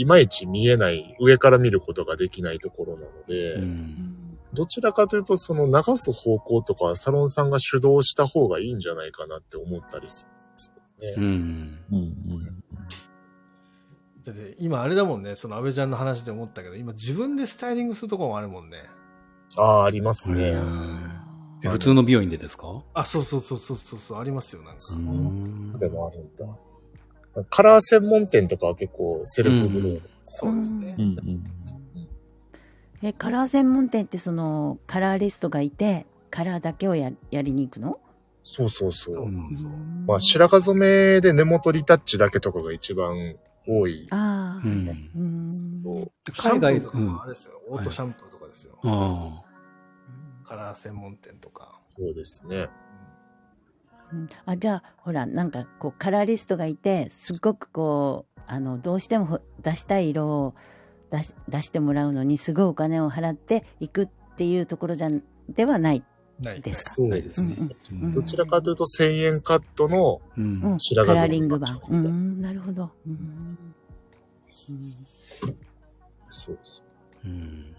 いまいち見えない、上から見ることができないところなので、うん。どちらかというと、その流す方向とかはサロンさんが主導した方がいいんじゃないかなって思ったりするんですよね。うん。うんうんだって今あれだもんね、その安倍ちゃんの話で思ったけど、今自分でスタイリングするところもあるもんね。ああ、ありますへね。え普通の美容院でですか？あ、そうそうそうそうそうありますよ、なんか。うんでもあるんだ。カラー専門店とかは結構セルフブローそうですねう。んうんえ、カラー専門店ってそのカラーリストがいて、カラーだけをややりに行くの？そうそうそう。まあ、白髪染めで根元リタッチだけとかが一番多い。ああ、うん。海外、ーとかうん。あもあれですよ、オートシャンプーとかですよ。あ。カラー専門店とか。そうですね。うんあじゃあほらなんかこうカラーリストがいてすっごくこうあのどうしてもほ出したい色を出し出してもらうのにすごいお金を払っていくっていうところじゃではないないですか。そうないですね。うんうんどちらかというと1000円カットの、白髪染めカラーリング版。うん、なるほど。うんうんそうそう。うん。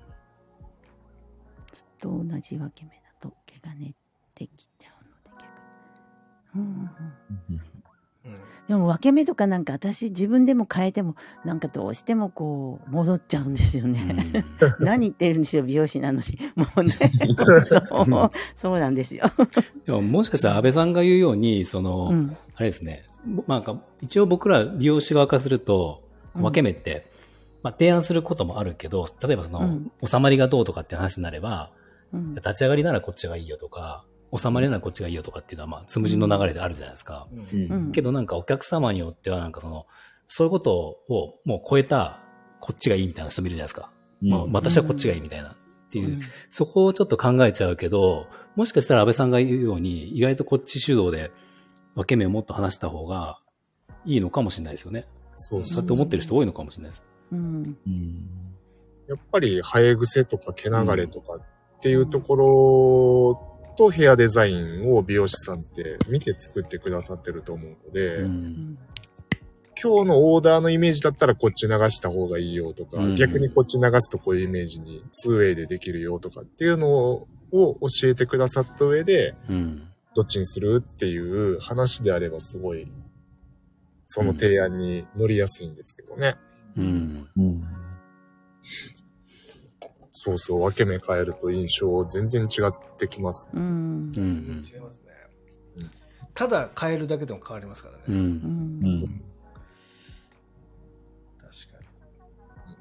ずっと同じ分け目だと毛がねってきでも分け目とかなんか私自分でも変えてもなんかどうしてもこう戻っちゃうんですよね。<laughs> 何言ってるんですよ美容師なのに。<laughs> もうね。そうそうなんですよ。でももしかしたら安倍さんが言うように、その、うん。あれですね。まあなんか、一応僕ら美容師側からすると、うん。分け目って、まあ提案することもあるけど、例えばその、うん。収まりがどうとかって話になれば、うん。立ち上がりならこっちがいいよとか、収まれないこっちがいいよとかっていうのは、まあ、つむじの流れであるじゃないですか。うんうんうんけどなんかお客様によってはなんかその、そういうことをもう超えた、こっちがいいみたいな人もいるじゃないですか。まあ、私はこっちがいいみたいな。っていう、そこをちょっと考えちゃうけど、もしかしたら安倍さんが言うように、意外とこっち主導で分け目をもっと話した方がいいのかもしれないですよね。そうそうそうやって思ってる人多いのかもしれないです。うん。うんやっぱり生え癖とか毛流れとかっていうところとヘアデザインを美容師さんって見て作ってくださってると思うので、うん。今日のオーダーのイメージだったらこっち流した方がいいよとか、うん逆にこっち流すとこういうイメージに 2way でできるよとかっていうのを教えてくださった上で、うん。どっちにするっていう話であればすごい、その提案に乗りやすいんですけどね。うん。うんそうそう、分け目変えると印象全然違ってきます。うん。うん。違いますね。ただ変えるだけでも変わりますからね。う。うんん。うん確かに。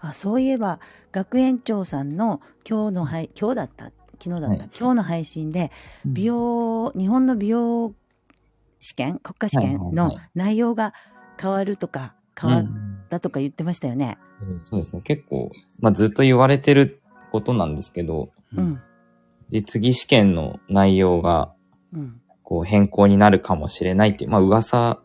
あ、そういえば、学園長さんの今日の配、今日だった？昨日だった、はい今日の配信で、美容、日本の美容試験、国家試験？の内容が変わるとか、変わっうんたとか言ってましたよね。うんそうですね。結構、まあずっと言われてることなんですけど、うん。実技試験の内容が、うん。こう変更になるかもしれないっていう、まあ噂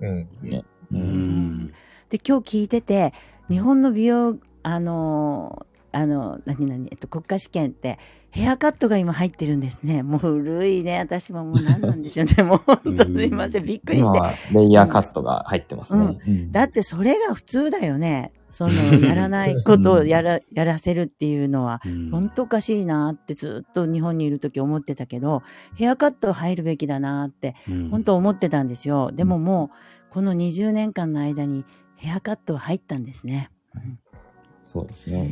うんで。すね。う。ん。で、今日聞いてて、日本の美容、あのー、あの、何々、えっと、国家試験って、ヘアカットが今入ってるんですね。もう古いね。私ももう何なんでしょうね。<laughs> もう本当すいません。びっくりして。レイヤーカットが入ってますね。うんだってそれが普通だよね。その、<laughs> やらないことをやら、やらせるっていうのは、うん本当おかしいなってずっと日本にいる時思ってたけど、ヘアカット入るべきだなって、うん本当思ってたんですよ。でももう、この20年間の間にヘアカット入ったんですね。うんそうですね。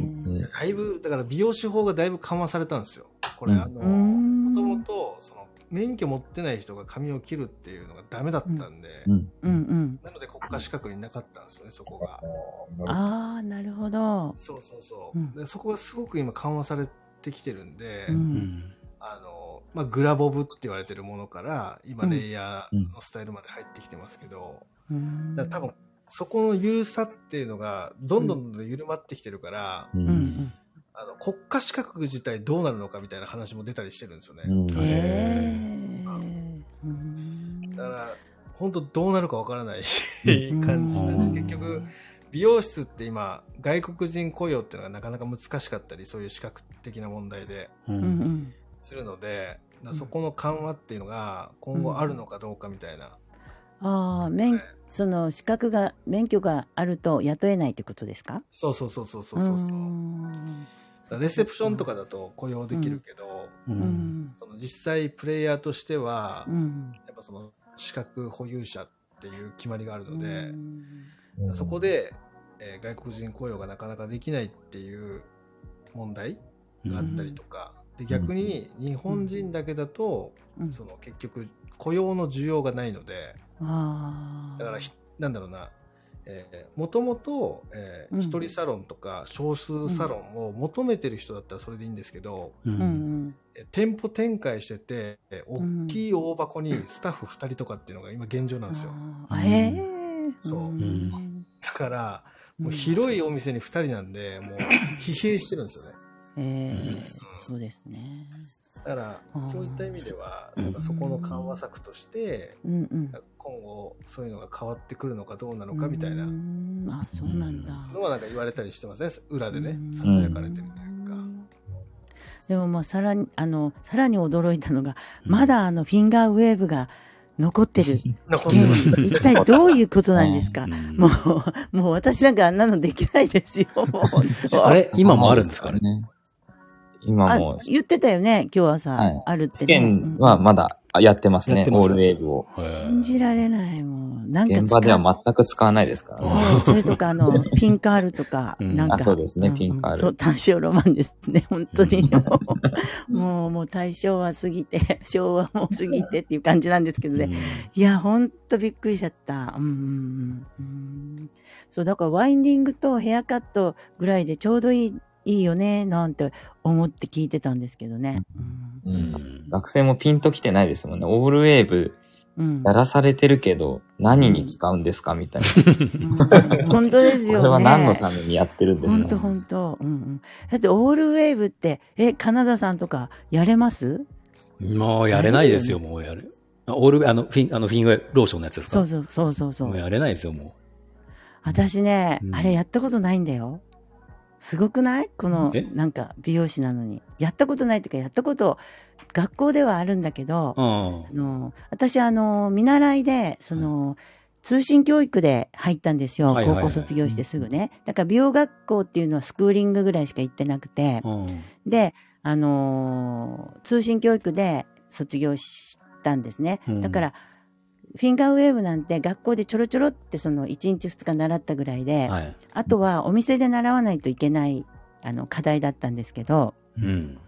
だいぶ、だから美容師法がだいぶ緩和されたんですよ。これ、うんあの、もともと、その、免許持ってない人が髪を切るっていうのがダメだったんで、うん。なので国家資格になかったんですよね、そこが。ああ、なるほど。そうそうそう。うんでそこがすごく今緩和されてきてるんで。あの、まあ、グラボブって言われてるものから、今、うんレイヤーのスタイルまで入ってきてますけど、うんだから多分、そこの緩さっていうのが、どんどんどんどん緩まってきてるから、ううんうん。あの、国家資格自体どうなるのかみたいな話も出たりしてるんですよね。うんだから、本当どうなるかわからないうん <laughs> 感じなんで、うん結局、美容室って今、外国人雇用っていうのがなかなか難しかったり、そういう資格的な問題でう。うんうんん。するので、だからそこの緩和っていうのが今後あるのかどうかみたいな。ああ、免、その資格が、免許があると雇えないってことですか？そうそうそうそうそうそう。だんからレセプションとかだと雇用できるけど、う。うんん。その実際プレイヤーとしては、うん。やっぱその資格保有者っていう決まりがあるので、うんそこで、えー外国人雇用がなかなかできないっていう問題があったりとか、で逆に日本人だけだと、うんその結局雇用の需要がないので。だからひなんだろうなえーもともと、一人サロンとか少数サロンを求めてる人だったらそれでいいんですけど、う。うん店舗展開してて、大きい大箱にスタッフ2人とかっていうのが今現状なんですよ。あーへえ。そうんんだから、もう広いお店に2人なんで、もう疲弊してるんですよね。ええそうですね。だからそういった意味では、なんかそこの緩和策として、うんうん。今後そういうのが変わってくるのかどうなのかみたいなあ、そうなんだ。のはなんか言われたりしてますね。裏でねう、んささやかれてるというか。でもまあさらに、あの、さらに驚いたのが、まだあのフィンガーウェーブが残ってる試験に、一体どういうことなんですか？<laughs> うんもう、もう私なんかあんなのできないですよ。<laughs> あれ今もあるんですかねね？今あも、言ってたよね、今日朝、はいあるって、試ね。験はまだやってますねすオールウェーブを。信じられない、もう。なんか現場では全く使わないですからね。そう、それとか、あの、<laughs> ピンカールとか、うんなんか。あそうですねんピンカールそう、単勝ロマンですね、本当に。もう、もう大正は過ぎて、<laughs> 昭和も過ぎてっていう感じなんですけどね。いや、ほんとびっくりしちゃった。うんうんうんうん。そう、だからワインディングとヘアカットぐらいでちょうどいいいいよね、なんて思って聞いてたんですけどね。う。うんん。学生もピンときてないですもんね。オールウェーブうん。やらされてるけど、何に使うんですかみたいな。うん本当ですよね。これは何のためにやってるんです本当か本当。うんうん。だってオールウェーブって、え、カナダさんとかやれます？もうやれないですよ、もうやる。あオール、あの、フィン、あの、フィンウェイローションのやつですか？そうそうそうそうそう。もうやれないですよ、も私ね、うんあれやったことないんだよ。すごくない？このえ、なんか美容師なのに。やったことないっていうか、やったこと、学校ではあるんだけど。あの私、あの、見習いで、その、通信教育で入ったんですよ。はいはいはい高校卒業してすぐね。だから美容学校っていうのはスクーリングぐらいしか行ってなくて、うん。で、あのー通信教育で卒業したんですね。うんだから、フィンガーウェーブなんて学校でちょろちょろってその1日2日習ったぐらいで、はい。あとはお店で習わないといけないあの課題だったんですけど、うん。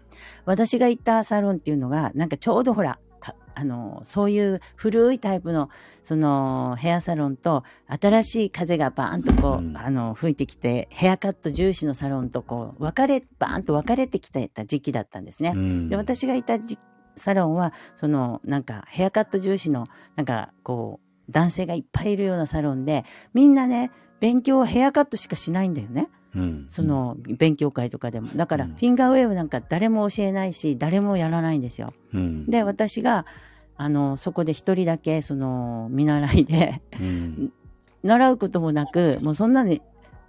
私が行ったサロンっていうのが、なんかちょうどほら、かあの、そういう古いタイプの、その、ヘアサロンと、新しい風がバーンとこう、うんあの、吹いてきて、ヘアカット重視のサロンとこう、分かれ、バーンと分かれてきてた時期だったんですね。うんで、私がいたじサロンは、その、なんか、ヘアカット重視の、なんか、こう、男性がいっぱいいるようなサロンで、みんなね、勉強はヘアカットしかしないんだよね。うん。その、勉強会とかでも。だから、うんフィンガーウェーブなんか誰も教えないし、誰もやらないんですよ。うん。で、私が、あの、そこで一人だけ、その、見習いで、うん。習うこともなく、もうそんなに、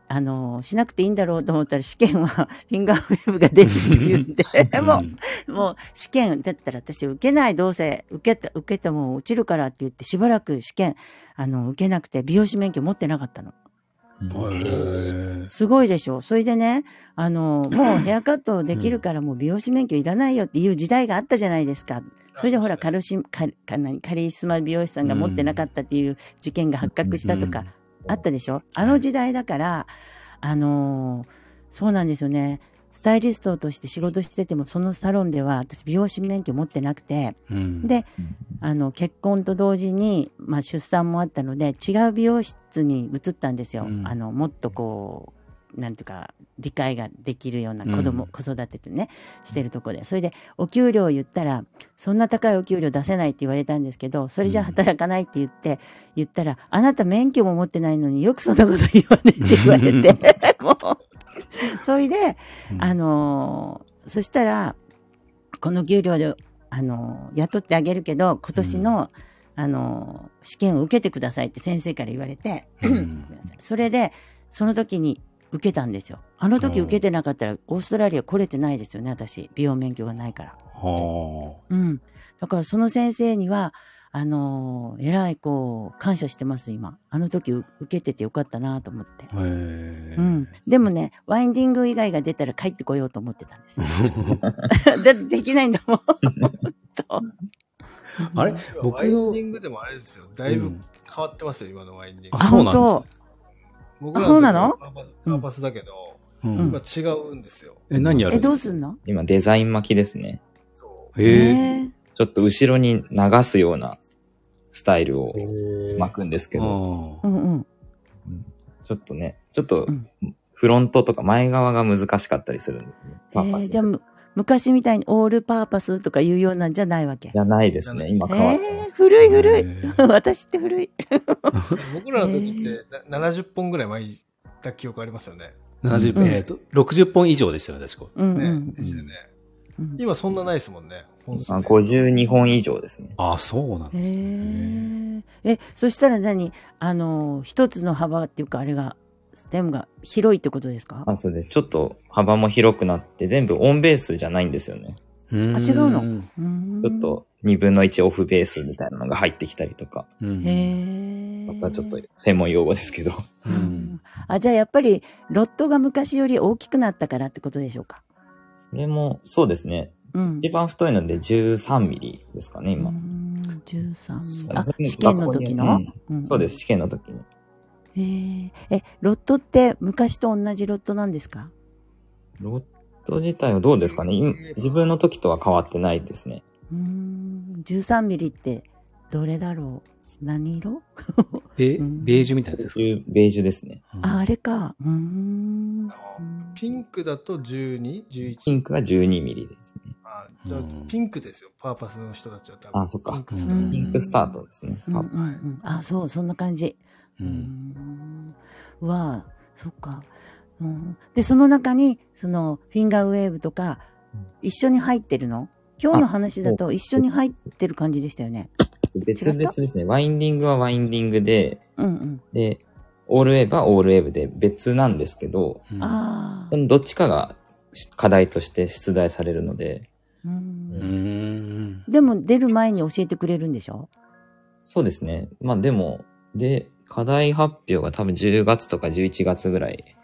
あの、しなくていいんだろうと思ったら試験は <laughs> フィンガーウェーブが出るって言って、もう、もう試験、だったら私受けない、どうせ受けた、受けても落ちるからって言って、しばらく試験、あの、受けなくて、美容師免許持ってなかったの。すごいでしょ。それでね、あの、もう <laughs> ヘアカットできるからもう美容師免許いらないよっていう時代があったじゃないですか。それでほら、カルシ、カカリスマ美容師さんが持ってなかったっていう事件が発覚したとか、あったでしょ？あの時代だから、あのーそうなんですよね。スタイリストとして仕事してても、そのサロンでは私美容師免許持ってなくて、うん。で、あの、結婚と同時に、まあ、出産もあったので、違う美容室に移ったんですよ。うんあの、もっとこう、なんていうか、理解ができるような子供、うん。子育てってね、してるとこで。それで、お給料を言ったら、そんな高いお給料出せないって言われたんですけど、それじゃ働かないって言って、言ったら、あなた免許も持ってないのによくそんなこと言わねって言われて、<laughs> もう、それで、うん。あのーそしたら、この給料で、あのー雇ってあげるけど、今年の、あのー試験を受けてくださいって先生から言われて、うん。それで、その時に受けたんですよ。あの時受けてなかったら、オーストラリア来れてないですよね、私。美容免許がないから。はうん。だからその先生には、あのー、えらいこう、感謝してます、今。あの時受けててよかったなと思って。あ。へえ。うん。でもね、ワインディング以外が出たら帰ってこようと思ってたんです。だってできないんだもん。と <laughs> あれ？僕ワインのディングでもあれですよ。だいうぶん変わってますよ、今のワインディングあ、。そうなん本ですね。僕らそうなの？時はパスだけど、ううんん今違うんですよ。え、何やるえ、どうすんの？今デザイン巻きですね。そう。へえ。えちょっと後ろに流すようなスタイルを巻くんですけあど、ーうんうん。ちょっとね、ちょっとうんフロントとか前側が難しかったりするんですね。パーパスえーじゃあ、む昔みたいにオールパーパスとかいうようなんじゃないわけ。じゃないですね。今変わってえー、古い古い。<laughs> 私って古い。僕らの時ってな70本ぐらい巻いた記憶ありますよね。70、うんえっと、60本以上でしたよね、確か。うでしたよね。うん。今そんなないですもんね。本数あね52本以上ですね。ああ、そうなんへですね。え。え、そしたら何？あの、一つの幅っていうか、あれが、ステムが広いってことですか？あ、そうです。ちょっと幅も広くなって、全部オンベースじゃないんですよね。ああ違うの？ちょっ。と2分の1オフベースみたいなのが入ってきたりとか。うんへえ。またちょっと専門用語ですけど。あ、じゃあやっぱり、ロットが昔より大きくなったからってことでしょうか？それも、そうですね。うん。一番太いので13ミリですかね、今う。ん13ミリあ、試験の時の、んそうです、試験の時に。へえ。え、ロットって昔と同じロットなんですか？ロット自体はどうですかね？今自分の時とは変わってないですね。うーん。13ミリって、どれだろう？何色？ベ <laughs> うんベージュみたいなやつですか？ベージュですね。うんあ、あれか。うーん。ピンクだと 12?11? ピンクが12ミリですね。あじゃあうんピンクですよ。パーパスの人たちは多分。あそっかピンクうんスタートですね。うんうんうん。あ、そう、そんな感じ。う。うんん。うわあ、そっか。うん、で、その中に、その、フィンガーウェーブとか、一緒に入ってるの？今日の話だと一緒に入ってる感じでしたよね。別々ですね。ワインディングはワインディングで、うんうん。で、オールウェーブはオールウェーブで別なんですけど、うんどっちかが課題として出題されるので、う。うんん。でも出る前に教えてくれるんでしょ？そうですね。まあでも、で、課題発表が多分10月とか11月ぐらい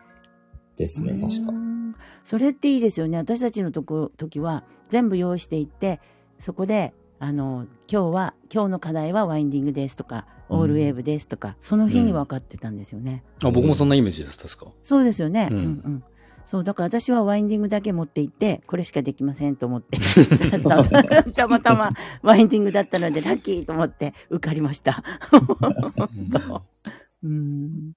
ですね、確かう。んそれっていいですよね。私たちのとこ時は全部用意していって、そこで、あの、今日は、今日の課題はワインディングですとか、オールウェーブですとか、その日に分かってたんですよね。あ、僕もそんなイメージです、確か。そうですよね。ううんんうん。そう、だから私はワインディングだけ持って行って、これしかできませんと思って、<laughs> <laughs> たまたまワインディングだったのでラッキーと思って受かりました。<laughs> うん。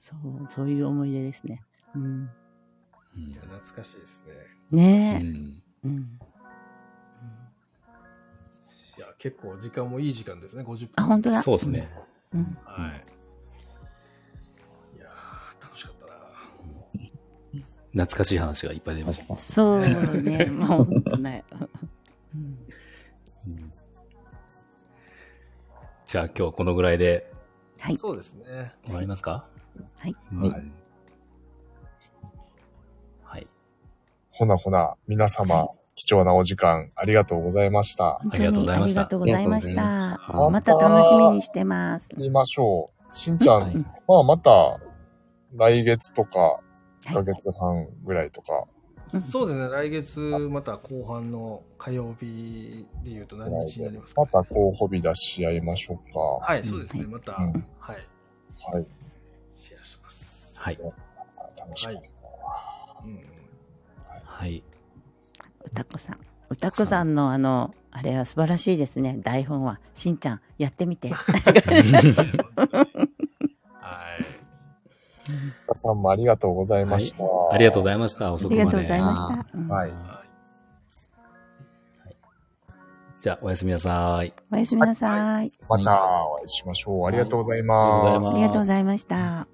そう、そういう思い出ですね。うん。うんいや懐かしいですね。ねえ。うんうん。いや、結構時間もいい時間ですね、50分。あ、本当だ。そうですね。うん。はい。懐かしい話がいっぱい出ました。そうね、もう本当ね。うんじゃあ今日はこのぐらいではい。そうですね。終わりますか？はい。うんはいはい。ほなほな、皆様、貴重なお時間ありがとうございました。本ありがとうございましたありがとうございました。ままた楽しみにしてます。見ましょう。しんちゃん、はいまあまた、来月とか、1はいヶ月半ぐらいとか、そうですね、来月また後半の火曜日で言うと何日になりますか、また候補日出し合いましょうか。はい、そうですね、また、うんはい、はい。シェアします。はい。楽しみ。うんうんはい。歌子さん。歌子さんのあの、あれは素晴らしいですね。台本は。しんちゃん、やってみて。<laughs> はい。皆さんもありがとうございました。ありがとうございました。あ遅くまで。りがとうございました。うんはい。じゃあ、おやすみなさい。おやすみなさい。またお会いしましょう。ありがとうございま。すありがとうございました。